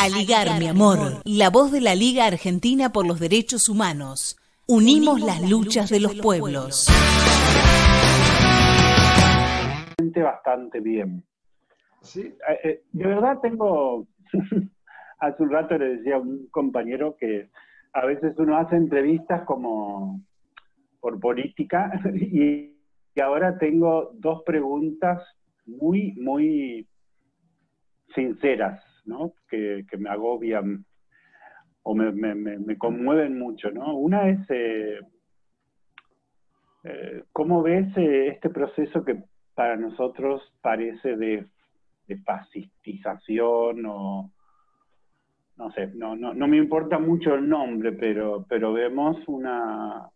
Aligar, mi amor, la voz de la Liga Argentina por los Derechos Humanos. Unimos las luchas de los pueblos. Bastante bien. Sí, eh, eh, de verdad tengo, hace un rato le decía a un compañero que a veces uno hace entrevistas como por política y, ahora tengo dos preguntas muy, muy sinceras, ¿no? Que, me agobian o me, conmueven mucho, ¿no? Una es, eh, eh, ¿cómo ves eh, este proceso que para nosotros parece de, de fascistización o no sé, no, no, no me importa mucho el nombre, pero, pero vemos una,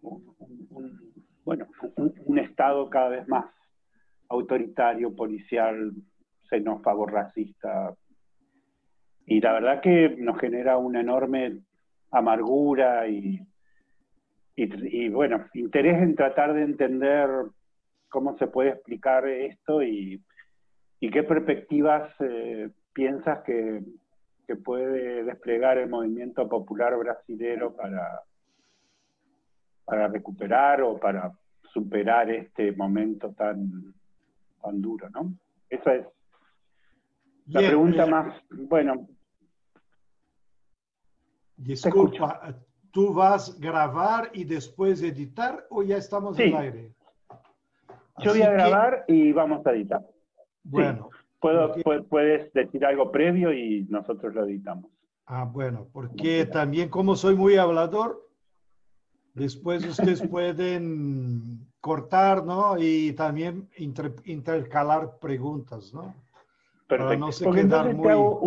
un, bueno, un, Estado cada vez más autoritario, policial, xenófobo, racista. Y la verdad que nos genera una enorme amargura y, y, bueno, interés en tratar de entender cómo se puede explicar esto y, y qué perspectivas eh, piensas que, puede desplegar el movimiento popular brasilero para, para recuperar o para superar este momento tan, tan duro, ¿no? Esa es la pregunta más, bueno. Disculpa, ¿tú vas a grabar y después editar o ya estamos en el aire? Yo voy a grabar y vamos a editar. Bueno, Puedo, Puedes decir algo previo y nosotros lo editamos. Ah, bueno, porque también como soy muy hablador, después ustedes pueden cortar, ¿no? Y también intercalar preguntas, ¿no? Perfecto. no se porque entonces muy... te hago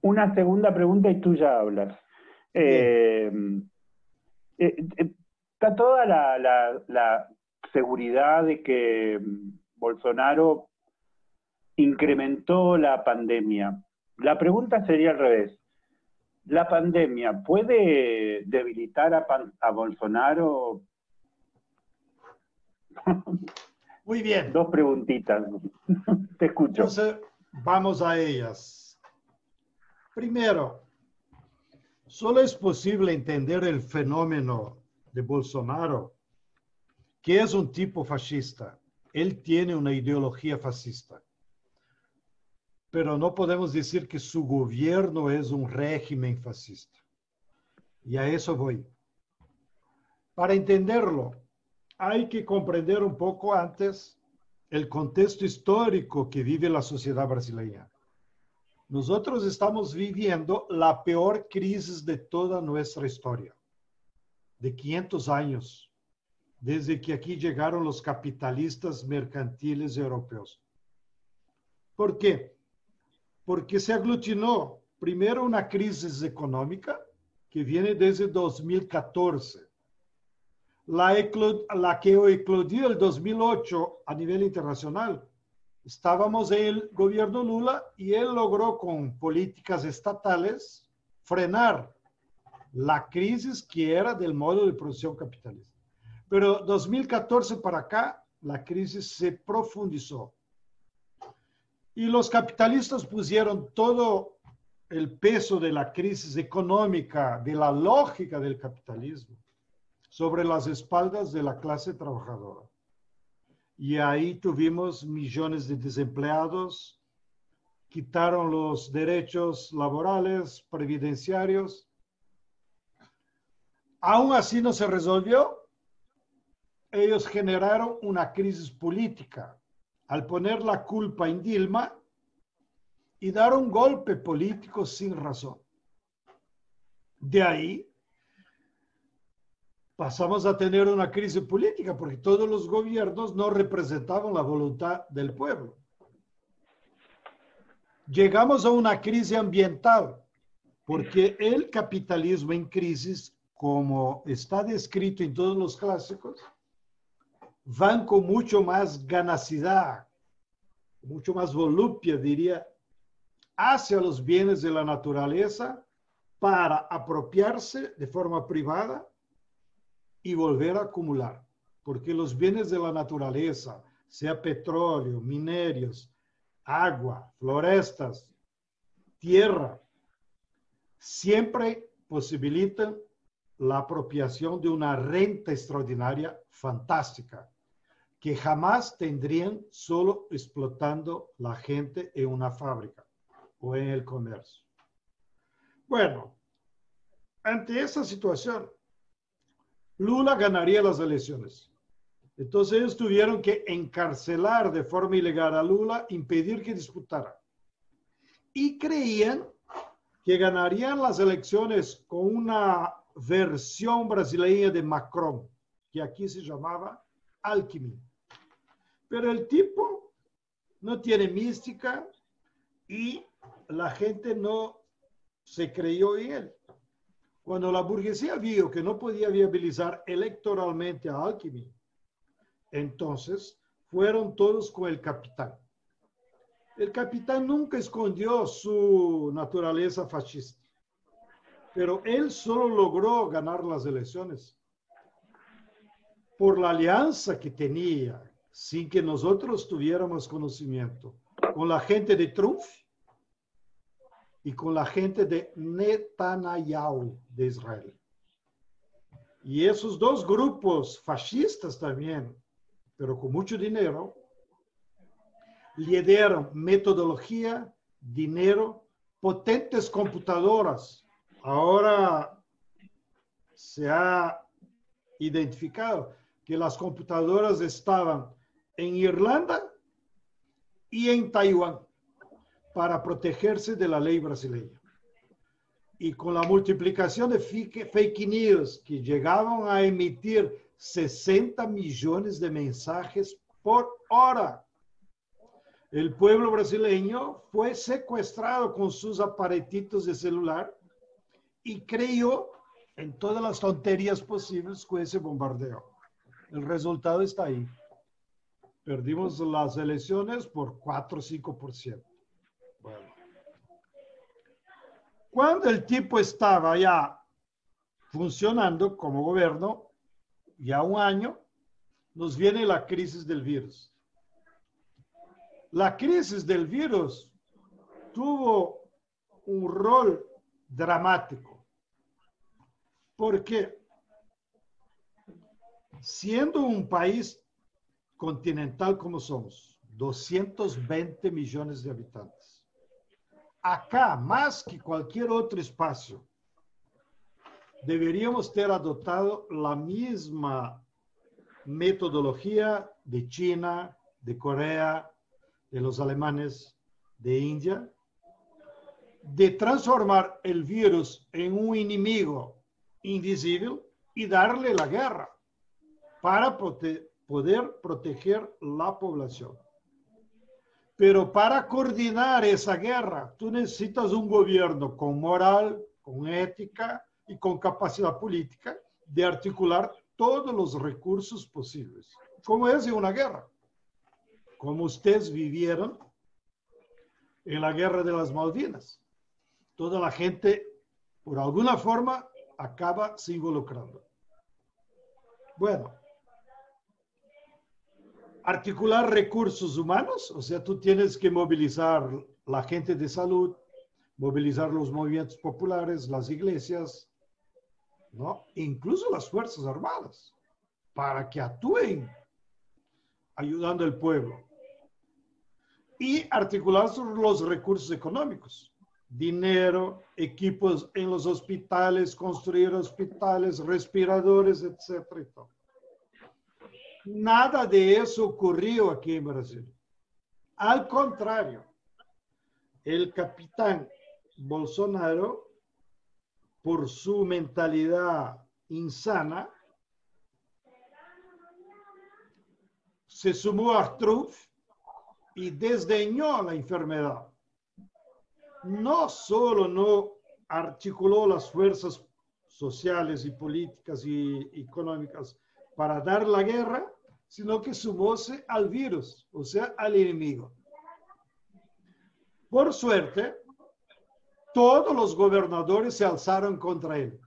una, segunda pregunta y tú ya hablas. Eh, eh, eh, está toda la seguridad de que Bolsonaro incrementó la pandemia. La pregunta sería al revés. ¿La pandemia puede debilitar a, Bolsonaro? Muy bien. Dos preguntitas. Te escucho. Entonces, vamos a ellas. Primero, solo es posible entender el fenómeno de Bolsonaro, que es un tipo fascista. Él tiene una ideología fascista pero no podemos decir que su gobierno es un régimen fascista. Y a eso voy. Para entenderlo, hay que comprender un poco antes el contexto histórico que vive la sociedad brasileña. Nosotros estamos viviendo la peor crisis de toda nuestra historia, de 500 años, desde que aquí llegaron los capitalistas mercantiles europeos. ¿Por qué? porque se aglutinó primero una crisis económica que viene desde 2014, la, la que eclodió el 2008 a nivel internacional. Estábamos en el gobierno Lula y él logró con políticas estatales frenar la crisis que era del modo de producción capitalista. Pero 2014 para acá, la crisis se profundizó y los capitalistas pusieron todo el peso de la crisis económica, de la lógica del capitalismo, sobre las espaldas de la clase trabajadora. Y ahí tuvimos millones de desempleados, quitaron los derechos laborales, previdenciarios. Aún así no se resolvió. Ellos generaron una crisis política al poner la culpa en Dilma y dar un golpe político sin razón. De ahí pasamos a tener una crisis política porque todos los gobiernos no representaban la voluntad del pueblo. Llegamos a una crisis ambiental porque el capitalismo en crisis, como está descrito en todos los clásicos, van con mucho más ganacidad, mucho más volupia, diría, hacia los bienes de la naturaleza para apropiarse de forma privada y volver a acumular. Porque los bienes de la naturaleza, sea petróleo, minerios, agua, florestas, tierra, siempre posibilitan la apropiación de una renta extraordinaria fantástica que jamás tendrían solo explotando la gente en una fábrica o en el comercio. Bueno, ante esa situación, Lula ganaría las elecciones. Entonces ellos tuvieron que encarcelar de forma ilegal a Lula, impedir que disputara. Y creían que ganarían las elecciones con una versión brasileña de Macron, que aquí se llamaba Alckmin. Pero el tipo no tiene mística y la gente no se creyó en él. Cuando la burguesía vio que no podía viabilizar electoralmente a Alckmin, entonces fueron todos con el capitán. El capitán nunca escondió su naturaleza fascista, pero él solo logró ganar las elecciones por la alianza que tenía, sin que nosotros tuviéramos conocimiento, con la gente de Trump y con la gente de Netanyahu de Israel. Y esos dos grupos fascistas también, pero con mucho dinero, le dieron metodología, dinero, potentes computadoras. Ahora se ha identificado que las computadoras estaban en Irlanda y en Taiwán para protegerse de la ley brasileña. Y con la multiplicación de fake news que llegaban a emitir 60 millones de mensajes por hora el pueblo brasileño fue secuestrado con sus aparatitos de celular y creyó en todas las tonterías posibles con ese bombardeo. El resultado está ahí. Perdimos las elecciones por 4 o 5%. Bueno. Cuando el tipo estaba ya funcionando como gobierno, ya un año, nos viene la crisis del virus la crisis del virus tuvo un rol dramático, porque siendo un país continental como somos, 220 millones de habitantes, acá más que cualquier otro espacio, deberíamos ter adoptado la misma metodología de China, de Corea, de los alemanes de India, de transformar el virus en un enemigo invisible y darle la guerra para poder proteger la población. Pero para coordinar esa guerra, tú necesitas un gobierno con moral, con ética y con capacidad política de articular todos los recursos posibles, como es en una guerra como ustedes vivieron en la guerra de las Malvinas. Toda la gente, por alguna forma, acaba se involucrando. Bueno, articular recursos humanos, o sea, tú tienes que movilizar la gente de salud, movilizar los movimientos populares, las iglesias, ¿no? incluso las Fuerzas Armadas, para que actúen ayudando al pueblo y articular los recursos económicos. Dinero, equipos en los hospitales, construir hospitales, respiradores, etc. Nada de eso ocurrió aquí en Brasil. Al contrario, el capitán Bolsonaro, por su mentalidad insana, se sumó a Trump y desdeñó la enfermedad. No solo no articuló las fuerzas sociales y políticas y económicas para dar la guerra, sino que sumóse al virus, o sea, al enemigo. Por suerte, todos los gobernadores se alzaron contra él.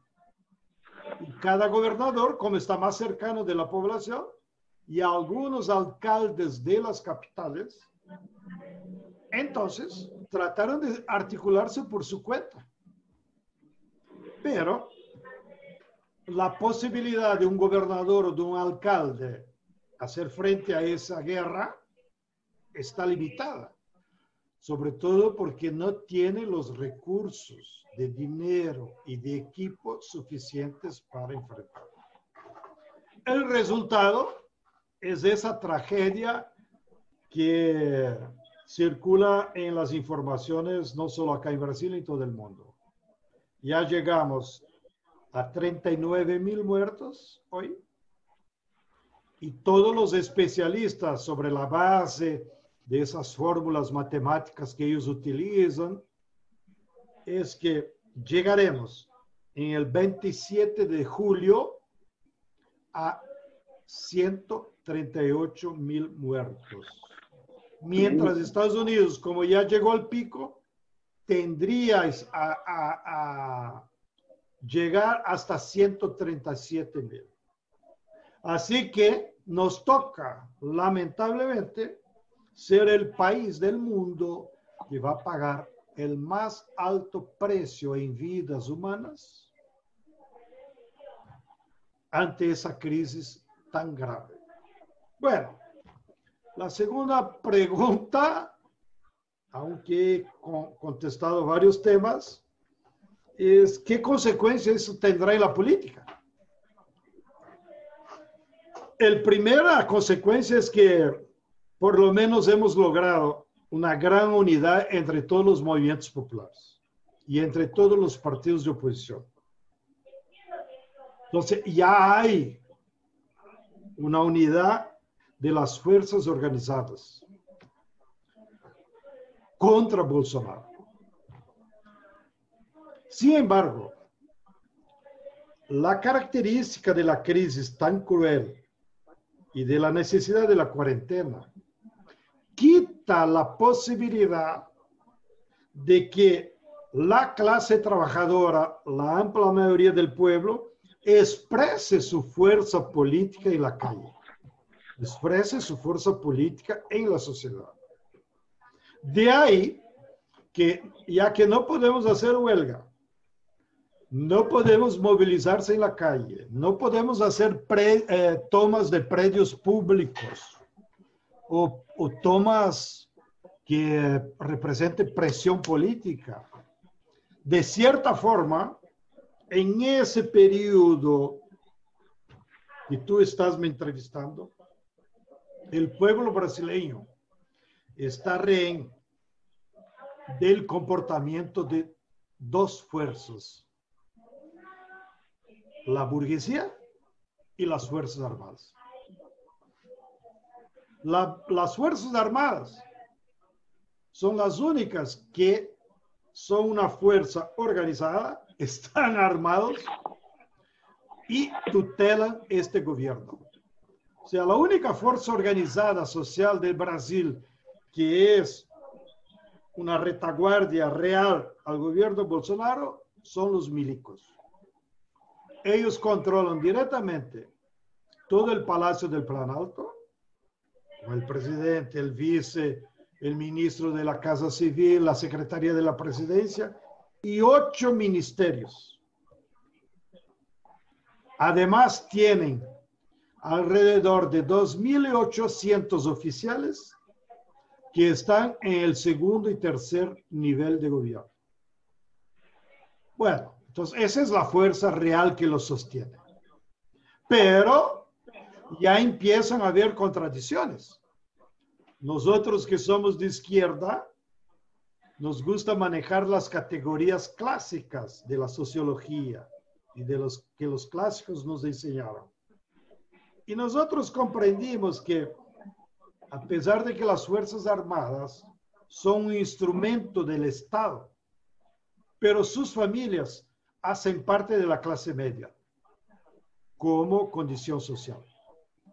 Y cada gobernador, como está más cercano de la población, y algunos alcaldes de las capitales, entonces trataron de articularse por su cuenta. Pero la posibilidad de un gobernador o de un alcalde hacer frente a esa guerra está limitada, sobre todo porque no tiene los recursos de dinero y de equipo suficientes para enfrentarla. El resultado es esa tragedia que circula en las informaciones no solo acá en Brasil, en todo el mundo. Ya llegamos a 39 mil muertos hoy y todos los especialistas sobre la base de esas fórmulas matemáticas que ellos utilizan es que llegaremos en el 27 de julio a 138 mil muertos. Mientras Estados Unidos, como ya llegó al pico, tendría a, llegar hasta 137 mil. Así que nos toca, lamentablemente, ser el país del mundo que va a pagar el más alto precio en vidas humanas ante esa crisis tan grave. Bueno, la segunda pregunta, aunque he contestado varios temas, es qué consecuencias tendrá en la política. El primera consecuencia es que por lo menos hemos logrado una gran unidad entre todos los movimientos populares y entre todos los partidos de oposición. Entonces, ya hay una unidad de las fuerzas organizadas contra Bolsonaro. Sin embargo, la característica de la crisis tan cruel y de la necesidad de la cuarentena quita la posibilidad de que la clase trabajadora, la amplia mayoría del pueblo, exprese su fuerza política en la calle, exprese su fuerza política en la sociedad. De ahí que, ya que no podemos hacer huelga, no podemos movilizarse en la calle, no podemos hacer eh, tomas de predios públicos o, o tomas que representen presión política. De cierta forma, en ese periodo que tú estás me entrevistando, el pueblo brasileño está rehén del comportamiento de dos fuerzas, la burguesía y las Fuerzas Armadas. las Fuerzas Armadas son las únicas que son una fuerza organizada están armados y tutelan este gobierno. O sea, la única fuerza organizada social del Brasil que es una retaguardia real al gobierno Bolsonaro son los milicos. Ellos controlan directamente todo el Palacio del Planalto, el presidente, el vice, el ministro de la Casa Civil, la Secretaría de la Presidencia y ocho ministerios. Además, tienen alrededor de 2.800 oficiales que están en el segundo y tercer nivel de gobierno. Bueno, entonces esa es la fuerza real que lo sostiene. Pero ya empiezan a haber contradicciones. Nosotros que somos de izquierda, nos gusta manejar las categorías clásicas de la sociología y de los que los clásicos nos enseñaron. Y nosotros comprendimos que a pesar de que las Fuerzas Armadas son un instrumento del Estado, pero sus familias hacen parte de la clase media como condición social.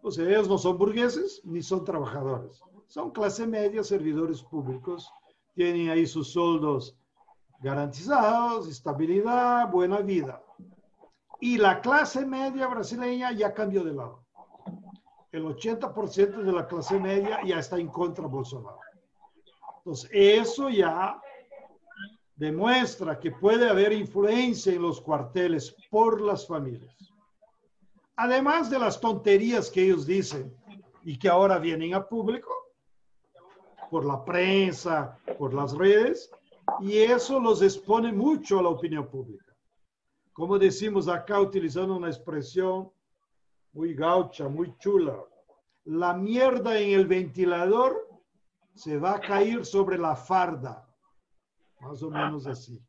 O sea, ellos no son burgueses ni son trabajadores, son clase media, servidores públicos tienen ahí sus sueldos garantizados, estabilidad, buena vida. Y la clase media brasileña ya cambió de lado. El 80% de la clase media ya está en contra de Bolsonaro. Entonces, eso ya demuestra que puede haber influencia en los cuarteles por las familias. Además de las tonterías que ellos dicen y que ahora vienen a público por la prensa, por las redes, y eso los expone mucho a la opinión pública. Como decimos acá, utilizando una expresión muy gaucha, muy chula, la mierda en el ventilador se va a caer sobre la farda, más o menos así.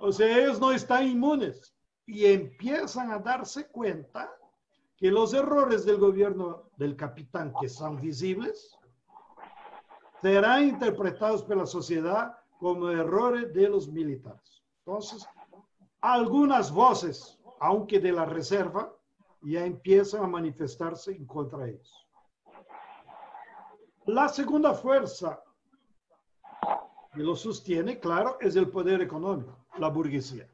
O sea, ellos no están inmunes y empiezan a darse cuenta que los errores del gobierno del capitán, que son visibles, serán interpretados por la sociedad como errores de los militares. Entonces, algunas voces, aunque de la reserva, ya empiezan a manifestarse en contra de ellos. La segunda fuerza que lo sostiene, claro, es el poder económico, la burguesía.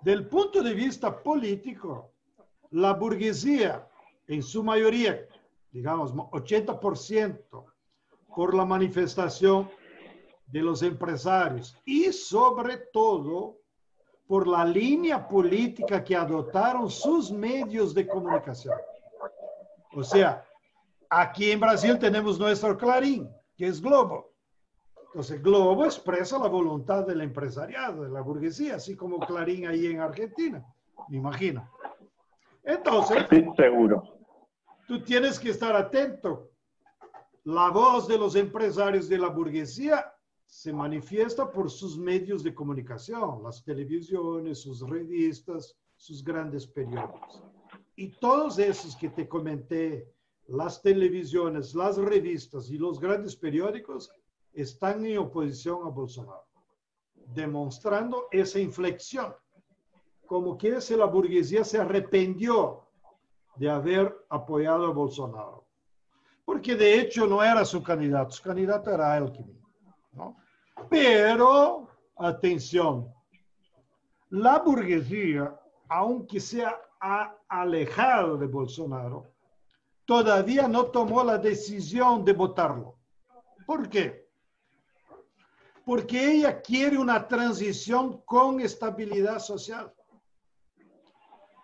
Del punto de vista político, la burguesía, en su mayoría, digamos 80%, por la manifestación de los empresarios y sobre todo por la línea política que adoptaron sus medios de comunicación. O sea, aquí en Brasil tenemos nuestro Clarín, que es Globo. Entonces, Globo expresa la voluntad del empresariado, de la burguesía, así como Clarín ahí en Argentina, me imagino. Entonces, seguro. Tú tienes que estar atento. La voz de los empresarios de la burguesía se manifiesta por sus medios de comunicación, las televisiones, sus revistas, sus grandes periódicos. Y todos esos que te comenté, las televisiones, las revistas y los grandes periódicos, están en oposición a Bolsonaro, demostrando esa inflexión, como que si la burguesía se arrepintió de haber apoyado a Bolsonaro. Porque de hecho no era su candidato, su candidato era Alckmin. ¿no? Pero, atención, la burguesía, aunque se ha alejado de Bolsonaro, todavía no tomó la decisión de votarlo. ¿Por qué? Porque ella quiere una transición con estabilidad social.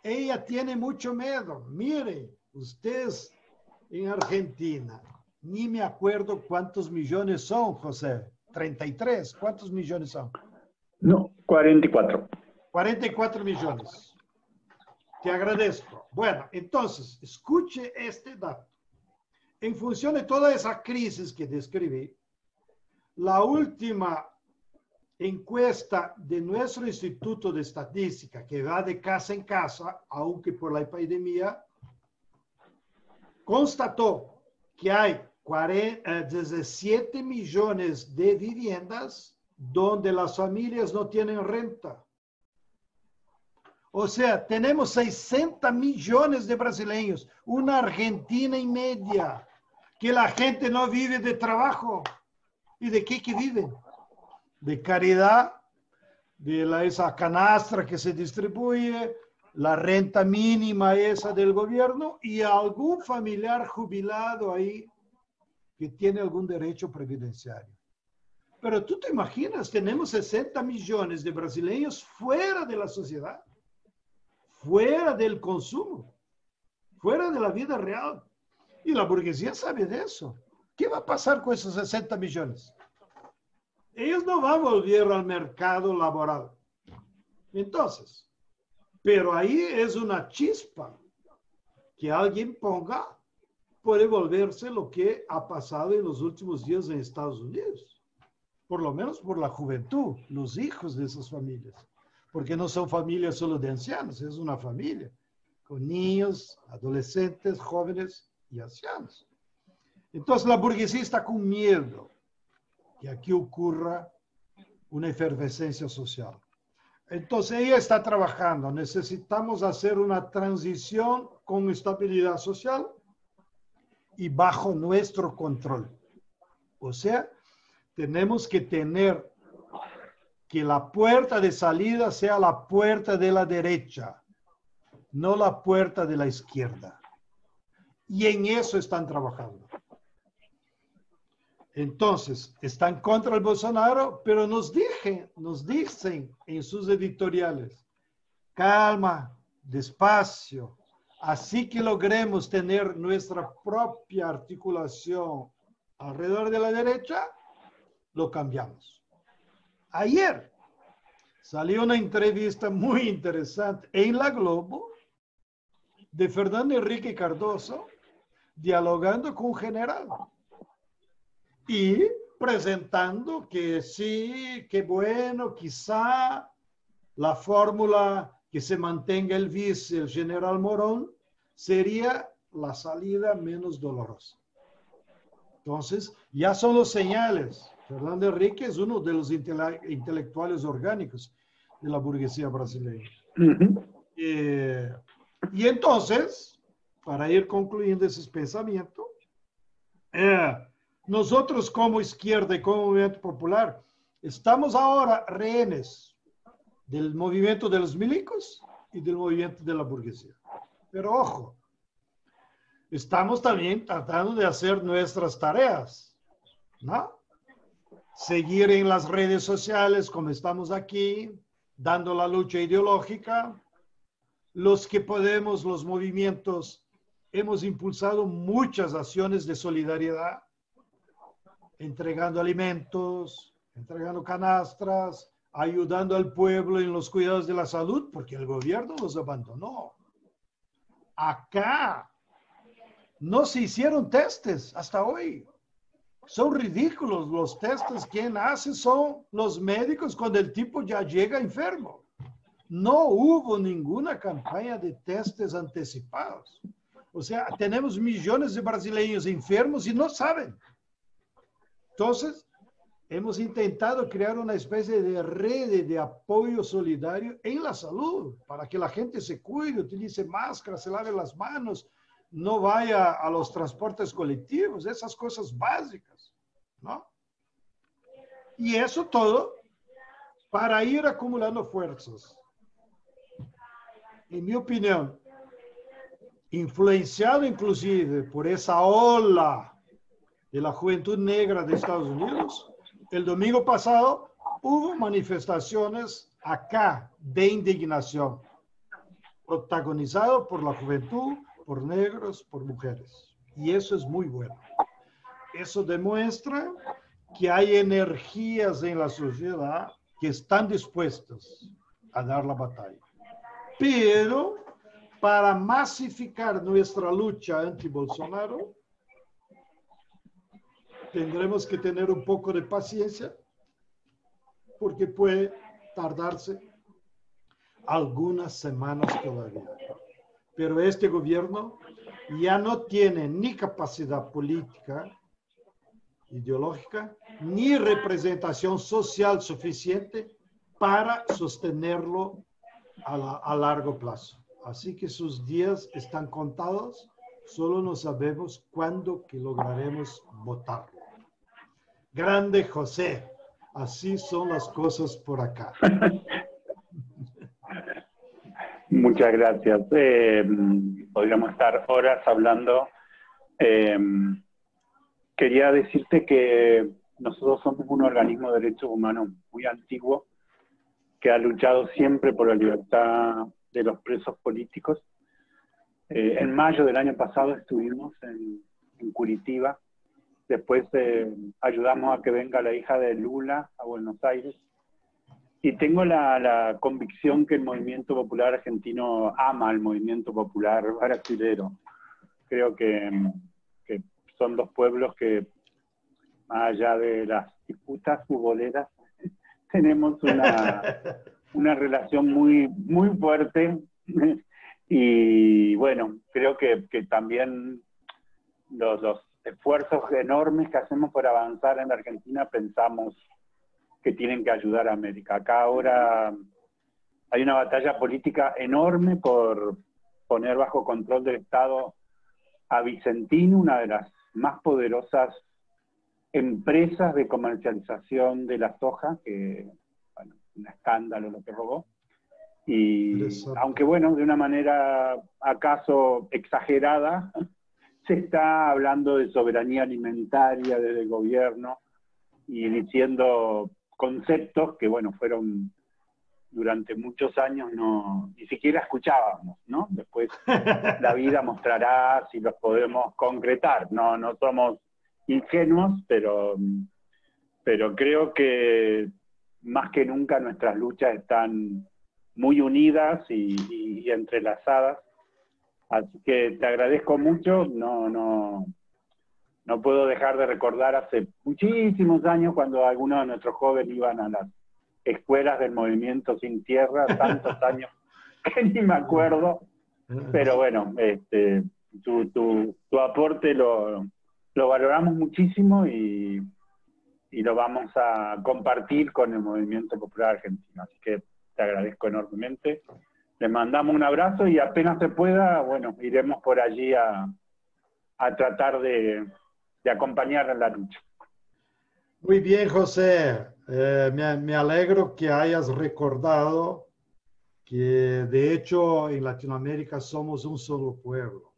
Ella tiene mucho miedo. Mire, ustedes en Argentina, ni me acuerdo cuántos millones son, José. 33. ¿Cuántos millones son? No, 44. 44 millones. Te agradezco. Bueno, entonces, escuche este dato. En función de toda esa crisis que describí, la última encuesta de nuestro Instituto de Estadística, que va de casa en casa, aunque por la epidemia, constató que hay 17 millones de viviendas donde las familias no tienen renta. O sea, tenemos 60 millones de brasileños, una Argentina y media, que la gente no vive de trabajo. ¿Y de qué que viven? De caridad, de la, esa canastra que se distribuye, la renta mínima esa del gobierno y algún familiar jubilado ahí que tiene algún derecho previdenciario. Pero tú te imaginas, tenemos 60 millones de brasileños fuera de la sociedad, fuera del consumo, fuera de la vida real. Y la burguesía sabe de eso. ¿Qué va a pasar con esos 60 millones? Ellos no van a volver al mercado laboral. Entonces, pero ahí es una chispa que alguien ponga puede volverse lo que ha pasado en los últimos días en Estados Unidos, por lo menos por la juventud, los hijos de esas familias, porque no son familias solo de ancianos, es una familia con niños, adolescentes, jóvenes y ancianos. Entonces la burguesía está con miedo que aquí ocurra una efervescencia social. Entonces ella está trabajando, necesitamos hacer una transición con estabilidad social y bajo nuestro control. O sea, tenemos que tener que la puerta de salida sea la puerta de la derecha, no la puerta de la izquierda. Y en eso están trabajando. Entonces, están contra el Bolsonaro, pero nos, dije, nos dicen en sus editoriales, calma, despacio, así que logremos tener nuestra propia articulación alrededor de la derecha, lo cambiamos. Ayer salió una entrevista muy interesante en La Globo de Fernando Enrique Cardoso dialogando con un general y presentando que sí, que bueno, quizá la fórmula que se mantenga el vice, el general Morón, sería la salida menos dolorosa. Entonces, ya son los señales. Fernando Enrique es uno de los intelectuales orgánicos de la burguesía brasileña. Eh, y entonces, para ir concluyendo ese pensamiento, eh, nosotros como izquierda y como movimiento popular, estamos ahora rehenes del movimiento de los milicos y del movimiento de la burguesía. Pero ojo, estamos también tratando de hacer nuestras tareas, ¿no? Seguir en las redes sociales como estamos aquí, dando la lucha ideológica. Los que podemos, los movimientos, hemos impulsado muchas acciones de solidaridad, entregando alimentos, entregando canastras, ayudando al pueblo en los cuidados de la salud, porque el gobierno los abandonó. Acá no se hicieron testes hasta hoy. Son ridículos los testes. Quien hace son los médicos cuando el tipo ya llega enfermo. No hubo ninguna campaña de testes anticipados. O sea, tenemos millones de brasileños enfermos y no saben. Entonces, hemos intentado crear una especie de red de apoyo solidario en la salud para que la gente se cuide, utilice máscara, se lave las manos, no vaya a los transportes colectivos, esas cosas básicas, ¿no? Y eso todo para ir acumulando fuerzas. En mi opinión, influenciado inclusive por esa ola de la juventud negra de Estados Unidos, el domingo pasado hubo manifestaciones acá de indignación, protagonizado por la juventud, por negros, por mujeres. Y eso es muy bueno. Eso demuestra que hay energías en la sociedad que están dispuestas a dar la batalla. Pero para masificar nuestra lucha anti-Bolsonaro, tendremos que tener un poco de paciencia porque puede tardarse algunas semanas todavía. Pero este gobierno ya no tiene ni capacidad política, ideológica, ni representación social suficiente para sostenerlo a, largo plazo. Así que sus días están contados, solo no sabemos cuándo que lograremos votarlo. Grande José. Así son las cosas por acá. Muchas gracias. Eh, podríamos estar horas hablando. Eh, quería decirte que nosotros somos un organismo de derechos humanos muy antiguo que ha luchado siempre por la libertad de los presos políticos. Eh, en mayo del año pasado estuvimos en Curitiba Después eh, ayudamos a que venga la hija de Lula a Buenos Aires. Y tengo la, convicción que el movimiento popular argentino ama al movimiento popular brasilero. Creo que, son dos pueblos que, más allá de las disputas futboleras, tenemos una, una relación muy, muy fuerte. Y bueno, creo que, también los, los esfuerzos enormes que hacemos por avanzar en la Argentina pensamos que tienen que ayudar a América. Acá ahora hay una batalla política enorme por poner bajo control del Estado a Vicentino, una de las más poderosas empresas de comercialización de la soja, que, bueno, un escándalo lo que robó. Y aunque bueno, de una manera acaso exagerada, se está hablando de soberanía alimentaria desde el gobierno y diciendo conceptos que, bueno, fueron durante muchos años no ni siquiera escuchábamos, ¿no? Después la vida mostrará si los podemos concretar. No, no somos ingenuos, pero, pero creo que más que nunca nuestras luchas están muy unidas y, entrelazadas. Así que te agradezco mucho. No, no, no puedo dejar de recordar hace muchísimos años cuando algunos de nuestros jóvenes iban a las escuelas del movimiento sin tierra, tantos años que ni me acuerdo. Pero bueno, este, tu, tu, tu aporte lo, lo valoramos muchísimo y, y lo vamos a compartir con el Movimiento Popular Argentino. Así que te agradezco enormemente. Les mandamos un abrazo y apenas se pueda, bueno, iremos por allí a, a tratar de, de acompañar en la lucha. Muy bien, José. Eh, me, me, alegro que hayas recordado que de hecho en Latinoamérica somos un solo pueblo,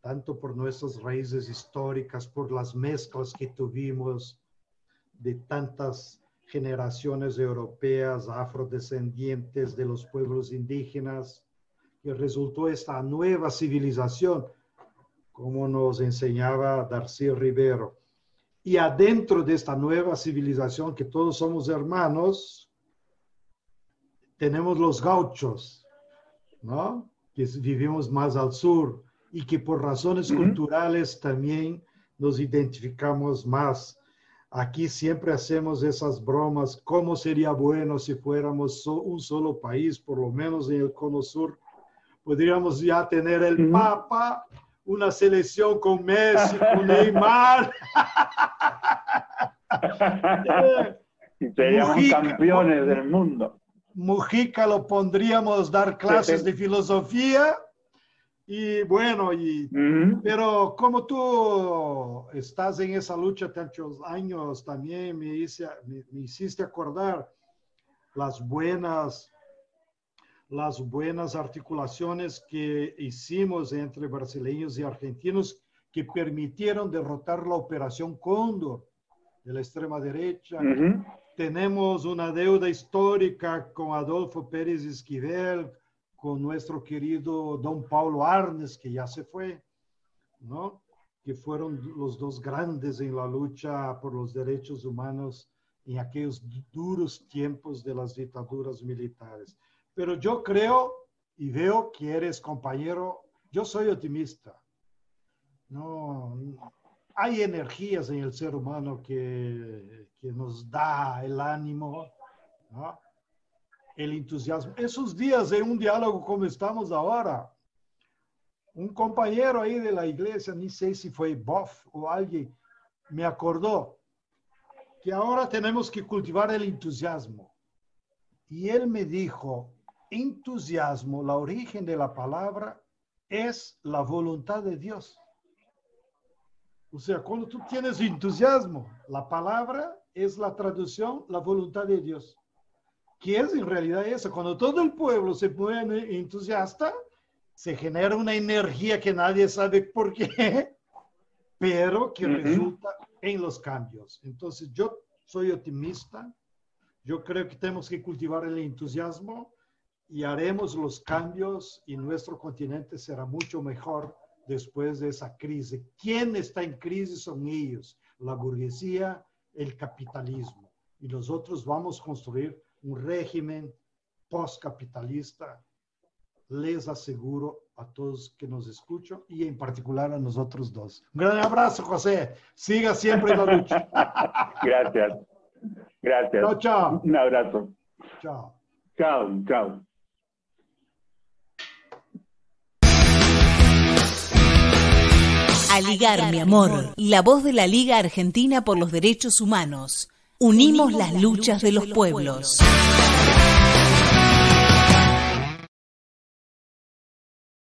tanto por nuestras raíces históricas, por las mezclas que tuvimos de tantas generaciones europeas, afrodescendientes de los pueblos indígenas, que resultó esta nueva civilización, como nos enseñaba Darcy Rivero. Y adentro de esta nueva civilización, que todos somos hermanos, tenemos los gauchos, ¿no? Que vivimos más al sur y que por razones culturales también nos identificamos más. Aquí siempre hacemos esas bromas, ¿cómo sería bueno si fuéramos un solo país, por lo menos en el cono sur? Podríamos ya tener el Papa, una selección con Messi, con Neymar. Seríamos campeones del mundo. Mujica lo pondríamos dar clases de filosofía y bueno, y, pero como tú estás en esa lucha tantos años, también me, me hiciste acordar las buenas las buenas articulaciones que hicimos entre brasileños y argentinos que permitieron derrotar la operación Cóndor de la extrema derecha. Tenemos una deuda histórica con Adolfo Pérez Esquivel, con nuestro querido don Paulo Arnes, que ya se fue, ¿no? que fueron los dos grandes en la lucha por los derechos humanos en aquellos duros tiempos de las dictaduras militares. Pero yo creo y veo que eres compañero, yo soy optimista. No, hay energías en el ser humano que, que nos da el ánimo, ¿no? El entusiasmo. Esos días en un diálogo como estamos ahora, un compañero ahí de la iglesia, ni sé si fue Boff o alguien, me acordó que ahora tenemos que cultivar el entusiasmo. Y él me dijo, entusiasmo, la origen de la palabra es la voluntad de Dios. O sea, cuando tú tienes entusiasmo, la palabra es la traducción, la voluntad de Dios. ¿Qué es en realidad eso? Cuando todo el pueblo se pone entusiasta, se genera una energía que nadie sabe por qué, pero que resulta en los cambios. Entonces, yo soy optimista. Yo creo que tenemos que cultivar el entusiasmo y haremos los cambios y nuestro continente será mucho mejor después de esa crisis. ¿Quién está en crisis? Son ellos, la burguesía, el capitalismo. Y nosotros vamos a construir un régimen postcapitalista. Les aseguro a todos que nos escuchan y en particular a nosotros dos. Un gran abrazo, José. Siga siempre en la lucha. Gracias. Gracias. Chao, chao. Un abrazo. Chao. Chao, chao. Aligar, mi amor, la voz de la Liga Argentina por los Derechos Humanos. Unimos las luchas de los pueblos.